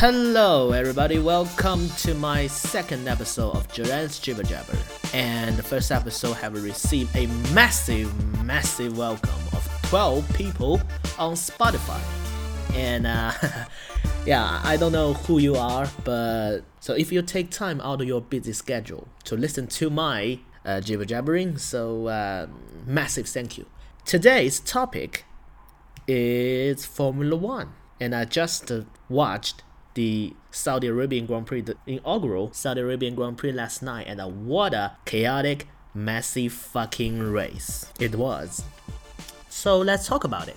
Hello, everybody. Welcome to my second episode of Duran's Jibber Jabber. And the first episode have received a massive, massive welcome of 12 people on Spotify. And uh, yeah, I don't know who you are, but so if you take time out of your busy schedule to listen to my uh, jibber jabbering, so uh, massive thank you. Today's topic is Formula One, and I just uh, watched the Saudi Arabian Grand Prix, the inaugural Saudi Arabian Grand Prix last night, and uh, what a chaotic, messy fucking race it was. So let's talk about it.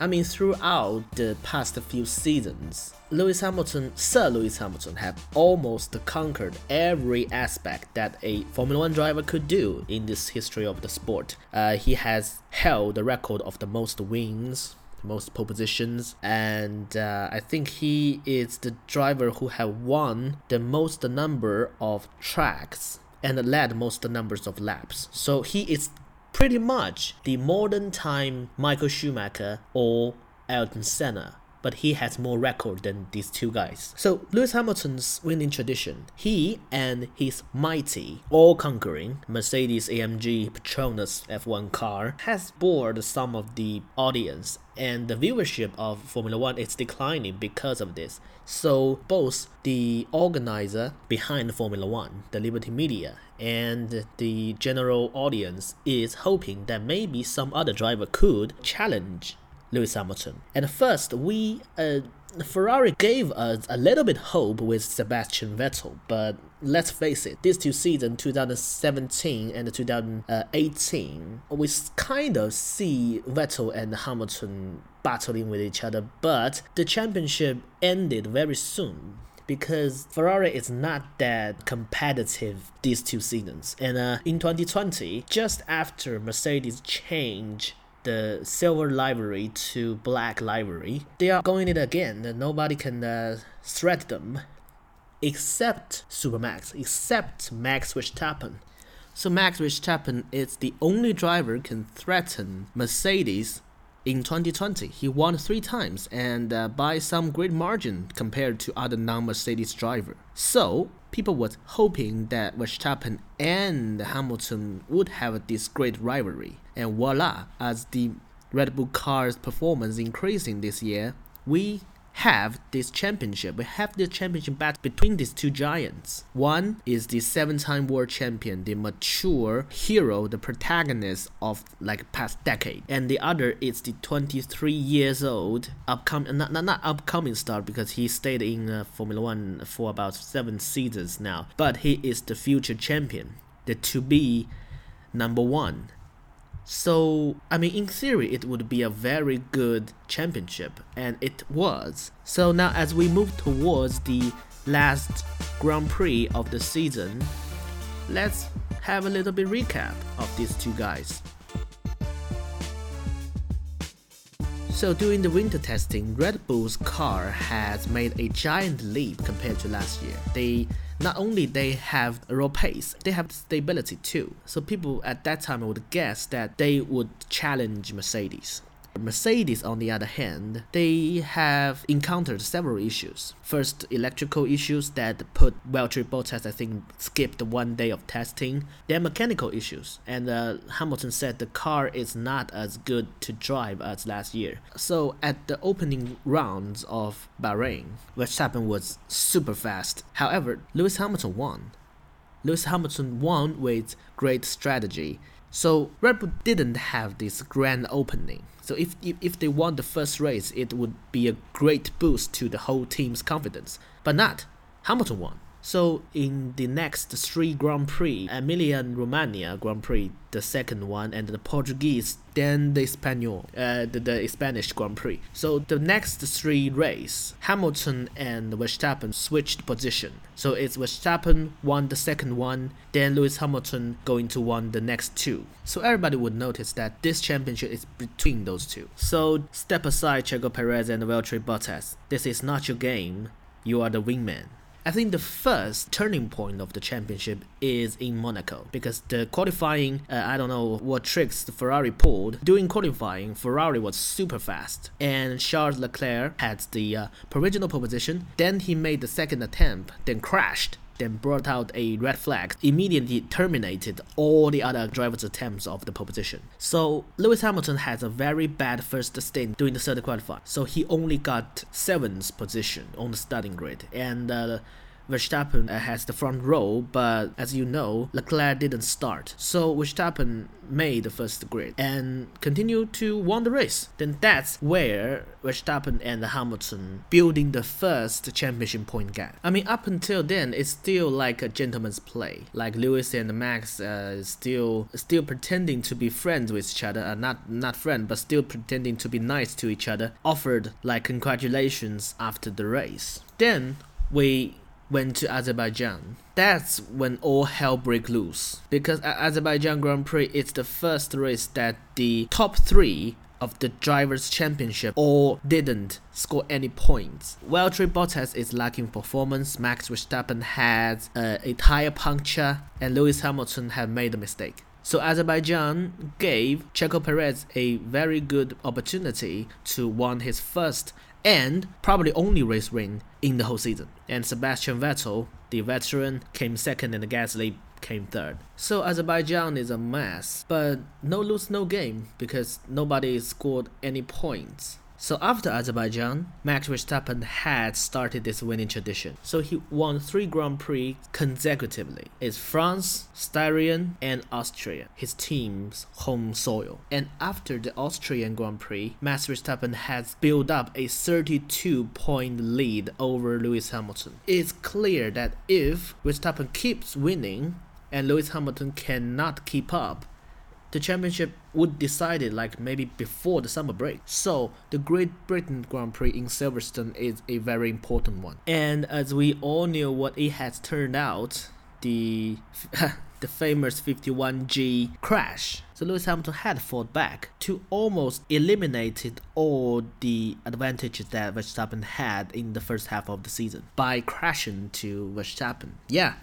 I mean, throughout the past few seasons, Lewis Hamilton, Sir Lewis Hamilton, have almost conquered every aspect that a Formula One driver could do in this history of the sport. Uh, he has held the record of the most wins, most positions, and uh, I think he is the driver who have won the most number of tracks and led most numbers of laps. So he is pretty much the modern time Michael Schumacher or Ayrton Senna but he has more record than these two guys. So Lewis Hamilton's winning tradition, he and his mighty, all-conquering Mercedes AMG Petronas F1 car has bored some of the audience and the viewership of Formula One is declining because of this. So both the organizer behind Formula One, the Liberty Media, and the general audience is hoping that maybe some other driver could challenge Lewis Hamilton. At first, we uh, Ferrari gave us a little bit hope with Sebastian Vettel, but let's face it, these two seasons, 2017 and 2018, we kind of see Vettel and Hamilton battling with each other, but the championship ended very soon because Ferrari is not that competitive these two seasons. And uh, in 2020, just after Mercedes changed the silver livery to black livery, they are going it again. Nobody can uh, threat them except Supermax, except Max Verstappen. So Max Verstappen is the only driver can threaten Mercedes in 2020. He won three times and uh, by some great margin compared to other non-Mercedes driver. So people was hoping that Verstappen and Hamilton would have this great rivalry. And voila, as the Red Bull car's performance increasing this year, we have this championship. We have this championship battle between these two giants. One is the seven-time world champion, the mature hero, the protagonist of like past decade, and the other is the 23 years old upcoming, not, not, not upcoming star because he stayed in uh, Formula One for about seven seasons now, but he is the future champion, the to be number one. So, I mean, in theory, it would be a very good championship, and it was. So, now as we move towards the last Grand Prix of the season, let's have a little bit recap of these two guys. So during the winter testing, Red Bull's car has made a giant leap compared to last year. They not only they have raw pace, they have stability too. So people at that time would guess that they would challenge Mercedes. Mercedes, on the other hand, they have encountered several issues. First, electrical issues that put Valtteri Bottas, I think, skipped one day of testing. Then mechanical issues, and uh, Hamilton said the car is not as good to drive as last year. So at the opening rounds of Bahrain, Verstappen was super fast. However, Lewis Hamilton won. Lewis Hamilton won with great strategy. So Red Bull didn't have this grand opening. So if, if, if they won the first race, it would be a great boost to the whole team's confidence. But not. Hamilton won. So in the next three Grand Prix, Emilia Romagna Grand Prix, the second one, and the Portuguese, then the Spanish, uh, the, the Spanish Grand Prix. So the next three race, Hamilton and Verstappen switched position. So it's Verstappen won the second one, then Lewis Hamilton going to won the next two. So everybody would notice that this championship is between those two. So step aside Checo Perez and Valtteri Bottas. This is not your game. You are the wingman I think the first turning point of the championship is in Monaco because the qualifying, uh, I don't know what tricks the Ferrari pulled. During qualifying, Ferrari was super fast, and Charles Leclerc had the uh, provisional position. Then he made the second attempt, then crashed then brought out a red flag, immediately terminated all the other drivers' attempts of the pole position. So Lewis Hamilton has a very bad first stint during the third qualifying. So he only got seventh position on the starting grid, and uh, Verstappen has the front row, but as you know, Leclerc didn't start. So Verstappen made the first grid and continued to win the race. Then that's where Verstappen and Hamilton building the first championship point gap. I mean, up until then, it's still like a gentleman's play. Like Lewis and Max uh, still still pretending to be friends with each other, uh, not not friends, but still pretending to be nice to each other. Offered like congratulations after the race. Then we went to Azerbaijan. That's when all hell break loose. Because at Azerbaijan Grand Prix it's the first race that the top three of the drivers' championship or didn't score any points. Valtteri Bottas is lacking performance, Max Verstappen had uh, a tire puncture, and Lewis Hamilton had made a mistake. So Azerbaijan gave Checo Perez a very good opportunity to win his first and probably only race win in the whole season. And Sebastian Vettel, the veteran, came second and Gasly came third. So Azerbaijan is a mess, but no lose no game because nobody scored any points. So after Azerbaijan, Max Verstappen had started this winning tradition. So he won three Grand Prix consecutively. It's France, Styrian, and Austria, his team's home soil. And after the Austrian Grand Prix, Max Verstappen has built up a 32 point lead over Lewis Hamilton. It's clear that if Verstappen keeps winning and Lewis Hamilton cannot keep up, the championship would decide it like maybe before the summer break. So the Great Britain Grand Prix in Silverstone is a very important one. And as we all knew what it has turned out, the the famous 51G crash. So Lewis Hamilton had fought back to almost eliminated all the advantages that Verstappen had in the first half of the season by crashing to Verstappen. Yeah,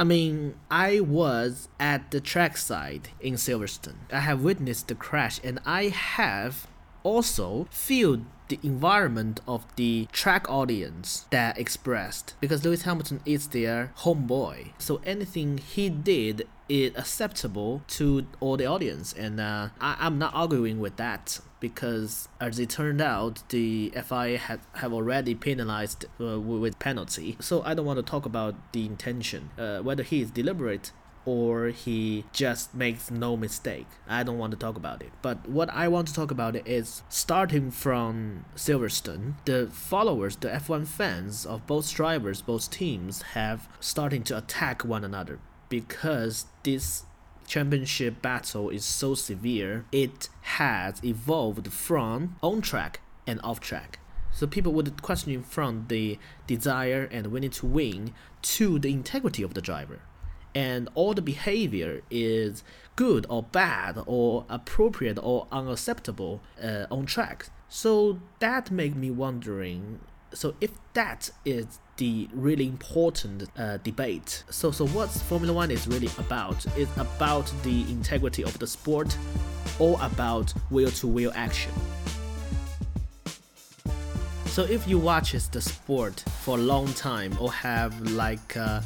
I mean, I was at the trackside in Silverstone. I have witnessed the crash and I have also feel the environment of the track audience that expressed because Lewis Hamilton is their homeboy. So anything he did is acceptable to all the audience, and uh, I, I'm not arguing with that because as it turned out, the FIA had have already penalized uh, with penalty. So I don't want to talk about the intention, uh, whether he is deliberate or he just makes no mistake. I don't want to talk about it. But what I want to talk about is starting from Silverstone, the followers, the F1 fans of both drivers, both teams have starting to attack one another because this championship battle is so severe. It has evolved from on track and off track. So people would question from the desire and winning to win to the integrity of the driver and all the behavior is good or bad or appropriate or unacceptable uh, on track. So that made me wondering. So if that is the really important uh, debate, so so what Formula One is really about is about the integrity of the sport, or about wheel-to-wheel action. So if you watch the sport for a long time or have like uh,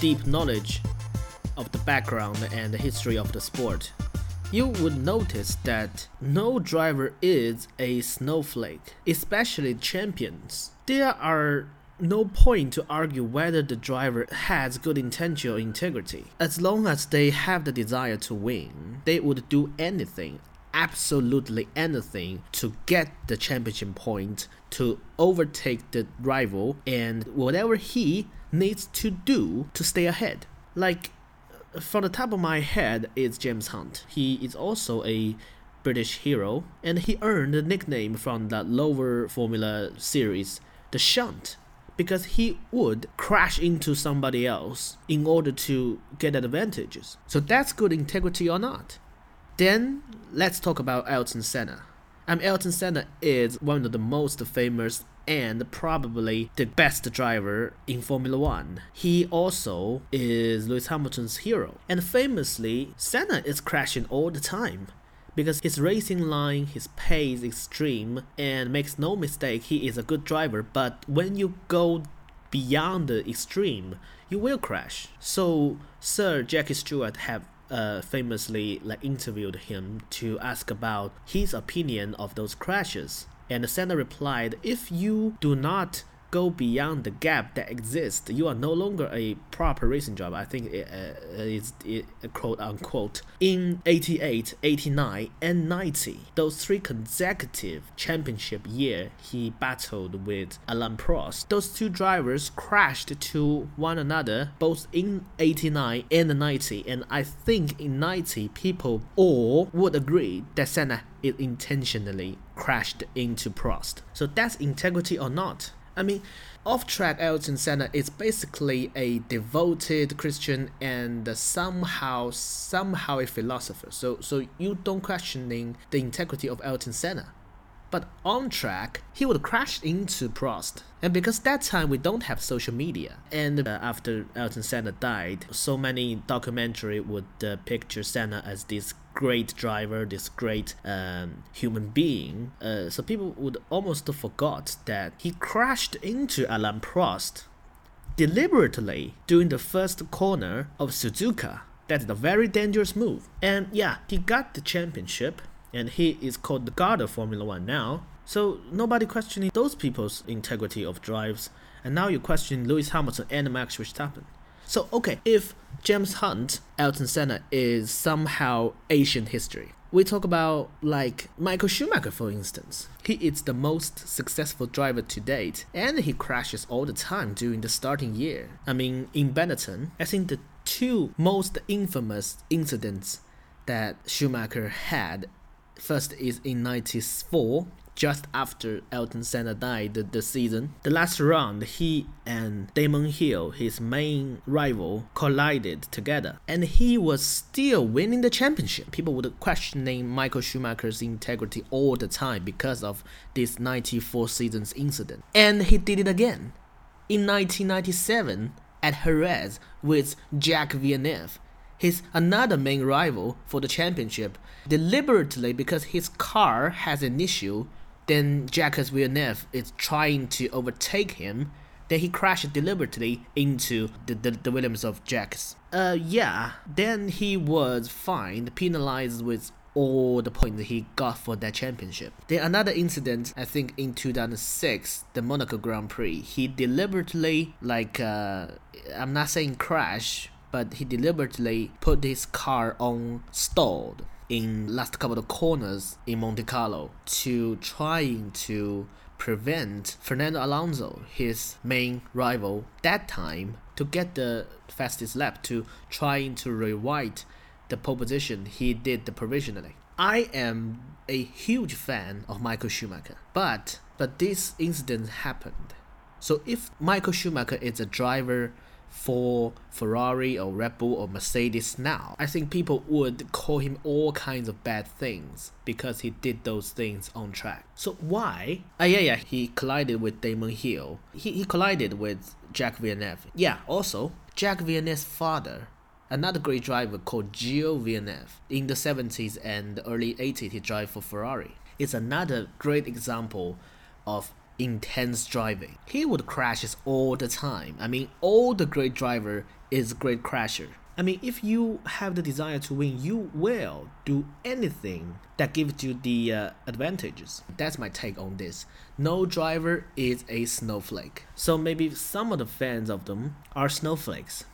deep knowledge of the background and the history of the sport, you would notice that no driver is a snowflake, especially champions. There are no point to argue whether the driver has good intention or integrity. As long as they have the desire to win, they would do anything, absolutely anything, to get the championship point, to overtake the rival, and whatever he needs to do to stay ahead. Like from the top of my head is James Hunt. He is also a British hero, and he earned the nickname from the lower Formula series, the Shunt, because he would crash into somebody else in order to get advantages. So that's good integrity or not. Then let's talk about Ayrton Senna. Mean, Ayrton Senna is one of the most famous and probably the best driver in Formula One. He also is Lewis Hamilton's hero. And famously, Senna is crashing all the time because his racing line, his pace is extreme, and makes no mistake, he is a good driver. But when you go beyond the extreme, you will crash. So Sir Jackie Stewart have uh, famously like interviewed him to ask about his opinion of those crashes. And the Senna replied, If you do not go beyond the gap that exists, you are no longer a proper racing driver. I think it, uh, it's it, quote unquote. In 88, 89, and 90, those three consecutive championship year, he battled with Alain Prost. Those two drivers crashed to one another both in 89 and 90, and I think in 90, people all would agree that Senna intentionally crashed into Prost. So that's integrity or not. I mean, off track Elton Senna is basically a devoted Christian and somehow somehow a philosopher. So so you don't questioning the integrity of Elton Senna. But on track, he would crash into Prost. And because that time we don't have social media, and uh, after Elton Senna died, so many documentary would uh, picture Senna as this great driver, this great um, human being. Uh, so people would almost forgot that he crashed into Alain Prost deliberately during the first corner of Suzuka. That's a very dangerous move. And yeah, he got the championship and he is called the god of Formula One now. So nobody questioning those people's integrity of drives, and now you question Lewis Hamilton and Max Verstappen. So okay, if James Hunt, Elton Senna is somehow ancient history. We talk about like Michael Schumacher for instance. He is the most successful driver to date, and he crashes all the time during the starting year. I mean, in Benetton, I think the two most infamous incidents that Schumacher had First is in 94, just after Elton Senna died the, season. The last round, he and Damon Hill, his main rival, collided together. And he was still winning the championship. People would questioning Michael Schumacher's integrity all the time because of this 94 season's incident. And he did it again. In 1997, at Jerez with Jacques Villeneuve, his another main rival for the championship, deliberately because his car has an issue. Then Jacques Villeneuve is trying to overtake him. Then he crashed deliberately into the, the, the Williams of Jacques. Uh, yeah. Then he was fined, penalized with all the points he got for that championship. Then another incident, I think in 2006, the Monaco Grand Prix, he deliberately like uh, I'm not saying crash, but he deliberately put his car on stalled in last couple of corners in Monte Carlo to trying to prevent Fernando Alonso, his main rival that time, to get the fastest lap to trying to rewrite the pole position he did the provisionally. I am a huge fan of Michael Schumacher, but but this incident happened. So if Michael Schumacher is a driver for Ferrari or Red Bull or Mercedes now, I think people would call him all kinds of bad things because he did those things on track. So why? Ah, yeah, yeah, he collided with Damon Hill. He, he collided with Jacques Villeneuve. Yeah, also, Jacques Villeneuve's father another great driver called Gio Villeneuve. In the 70s and early 80s, he drove for Ferrari. It's another great example of intense driving. He would crashes all the time. I mean, all the great driver is great crasher. I mean, if you have the desire to win, you will do anything that gives you the uh, advantages. That's my take on this. No driver is a snowflake. So maybe some of the fans of them are snowflakes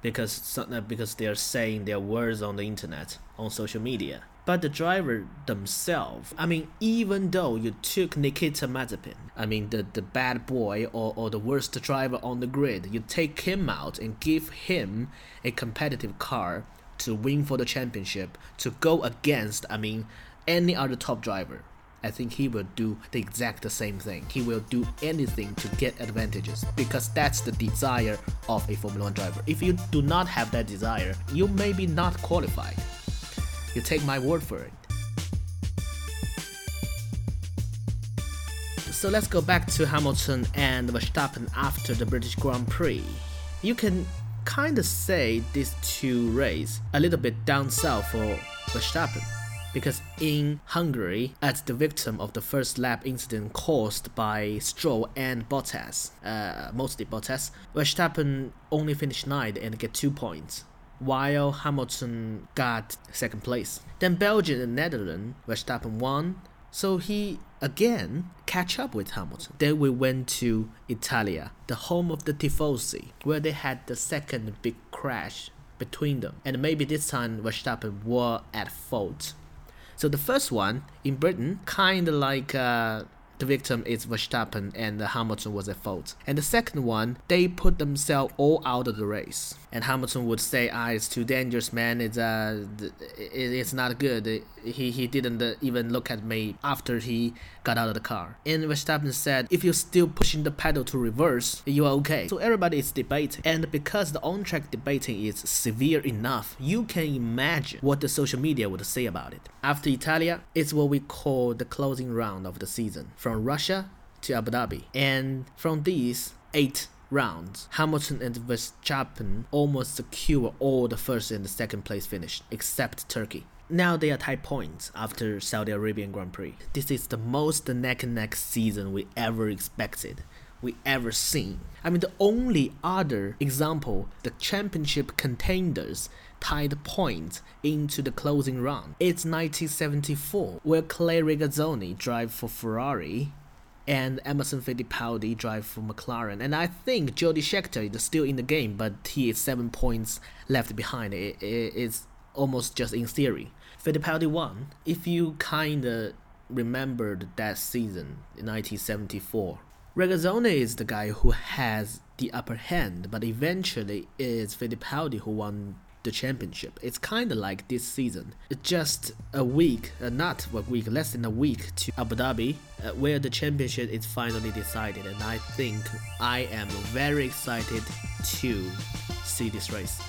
because because they are saying their words on the internet on social media but the driver themselves. I mean, even though you took Nikita Mazepin, I mean, the, the bad boy or, or the worst driver on the grid, you take him out and give him a competitive car to win for the championship, to go against, I mean, any other top driver. I think he will do the exact same thing. He will do anything to get advantages because that's the desire of a Formula One driver. If you do not have that desire, you may be not qualified. You take my word for it. So let's go back to Hamilton and Verstappen after the British Grand Prix. You can kind of say these two races a little bit down south for Verstappen because in Hungary, as the victim of the first lap incident caused by Stroll and Bottas, uh, mostly Bottas, Verstappen only finished ninth and get two points while Hamilton got second place. Then Belgium and Netherlands, Verstappen won, so he again catch up with Hamilton. Then we went to Italia, the home of the Tifosi, where they had the second big crash between them. And maybe this time Verstappen were at fault. So the first one in Britain, kind of like uh, the victim is Verstappen and Hamilton was at fault. And the second one, they put themselves all out of the race. And Hamilton would say, "Ah, it's too dangerous, man. It's uh, it's not good. He he didn't even look at me after he got out of the car." And Verstappen said, "If you're still pushing the pedal to reverse, you are okay." So everybody is debating, and because the on-track debating is severe enough, you can imagine what the social media would say about it. After Italia, it's what we call the closing round of the season, from Russia to Abu Dhabi, and from these eight rounds, Hamilton and Verstappen almost secure all the first and the second place finish, except Turkey. Now they are tied points after Saudi Arabian Grand Prix. This is the most neck and neck season we ever expected, we ever seen. I mean, the only other example, the championship contenders tied points into the closing round. It's 1974, where Clay Regazzoni drive for Ferrari and Emerson Fittipaldi drive for McLaren. And I think Jody Scheckter is still in the game, but he is seven points left behind. It, it, it's almost just in theory. Fittipaldi won. If you kind of remembered that season in 1974, Regazzoni is the guy who has the upper hand, but eventually it's Fittipaldi who won the championship. It's kind of like this season. Just a week, uh, not a week, less than a week to Abu Dhabi, uh, where the championship is finally decided. And I think I am very excited to see this race.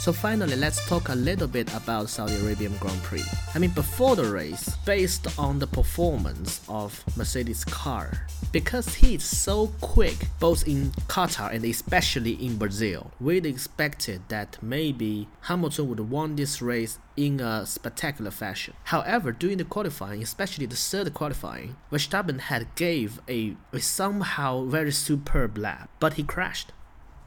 So finally, let's talk a little bit about Saudi Arabian Grand Prix. I mean, before the race, based on the performance of Mercedes' car, because he's so quick, both in Qatar and especially in Brazil, we'd expected that maybe Hamilton would won this race in a spectacular fashion. However, during the qualifying, especially the third qualifying, Verstappen had gave a, a somehow very superb lap, but he crashed.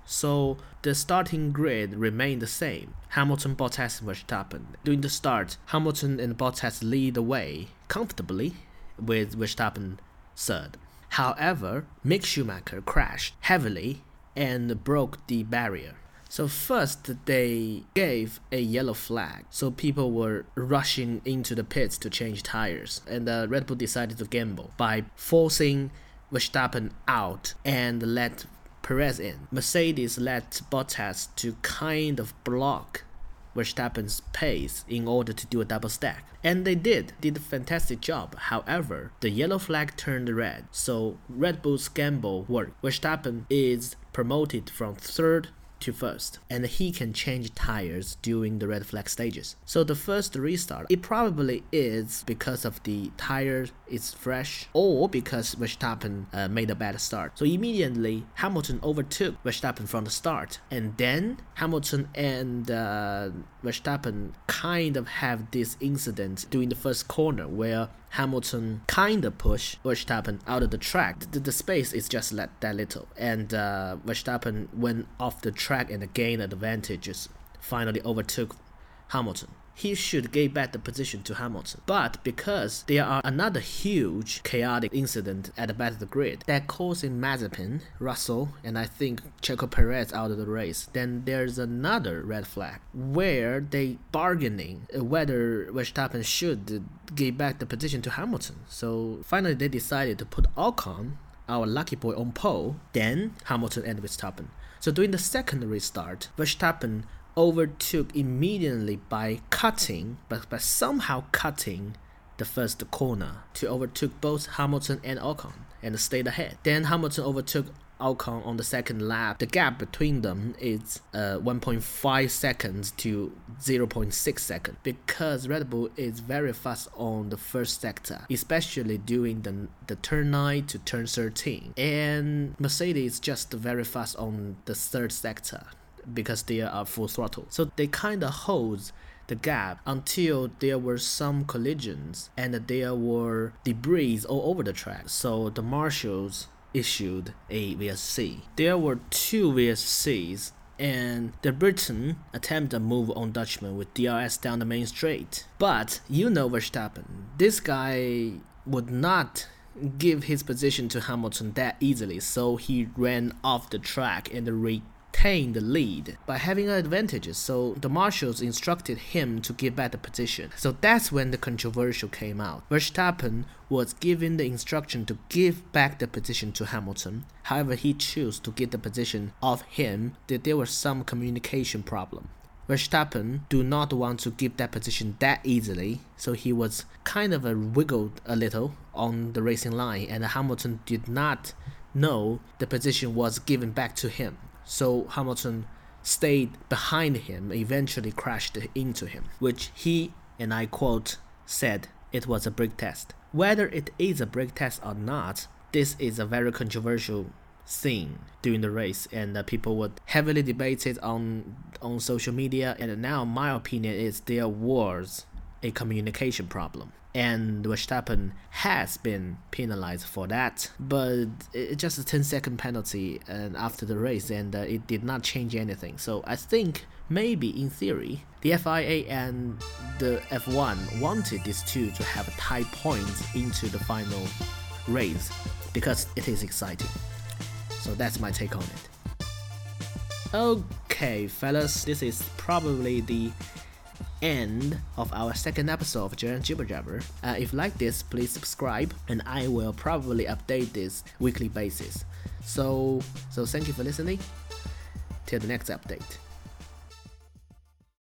So the starting grid remained the same. Hamilton, Bottas, Verstappen. During the start, Hamilton and Bottas lead the way comfortably, with Verstappen third. However, Mick Schumacher crashed heavily and broke the barrier. So first they gave a yellow flag, so people were rushing into the pits to change tires, and uh, Red Bull decided to gamble by forcing Verstappen out and let Perez in. Mercedes let Bottas to kind of block Verstappen's pace in order to do a double stack. And they did, did a fantastic job. However, the yellow flag turned red, so Red Bull's gamble worked. Verstappen is promoted from third to first, and he can change tires during the red flag stages. So the first restart, it probably is because of the tire is fresh, or because Verstappen uh, made a bad start. So immediately Hamilton overtook Verstappen from the start, and then Hamilton and uh, Verstappen kind of have this incident during the first corner where Hamilton kind of pushed Verstappen out of the track. The, the space is just that, that little, and uh, Verstappen went off the track and gained advantages. Finally overtook Hamilton he should give back the position to Hamilton. But because there are another huge chaotic incident at the back of the grid that causing Mazepin, Russell, and I think Checo Perez out of the race, then there's another red flag where they bargaining whether Verstappen should give back the position to Hamilton. So finally they decided to put Ocon, our lucky boy, on pole, then Hamilton and Verstappen. So during the second restart, Verstappen overtook immediately by cutting, but by somehow cutting the first corner to overtook both Hamilton and Ocon and stayed ahead. Then Hamilton overtook Ocon on the second lap, the gap between them is uh, 1.5 seconds to 0.6 seconds because Red Bull is very fast on the first sector, especially during the, the turn 9 to turn 13. And Mercedes just very fast on the third sector because they are full throttle. So they kind of hold the gap until there were some collisions and there were debris all over the track. So the marshals issued a VSC. There were two VSCs and the Briton attempted a move on Dutchman with DRS down the main straight. But you know Verstappen, this guy would not give his position to Hamilton that easily, so he ran off the track and re the lead by having an advantage, so the marshals instructed him to give back the position. So that's when the controversial came out. Verstappen was given the instruction to give back the position to Hamilton. However, he chose to get the position of him that there was some communication problem. Verstappen do not want to give that position that easily, so he was kind of a wiggled a little on the racing line, and Hamilton did not know the position was given back to him so Hamilton stayed behind him, eventually crashed into him, which he, and I quote, said it was a brake test. Whether it is a brake test or not, this is a very controversial thing during the race, and uh, people would heavily debate it on on social media. And now, my opinion is there was a communication problem and Verstappen has been penalized for that. But it's just a 10 second penalty and after the race, and uh, it did not change anything. So I think maybe in theory, the FIA and the F1 wanted these two to have a tie points into the final race because it is exciting. So that's my take on it. Okay, fellas, this is probably the end of our second episode of German Jibber Jabber. Uh, if you like this, please subscribe, and I will probably update this weekly basis. So, so thank you for listening. Till the next update.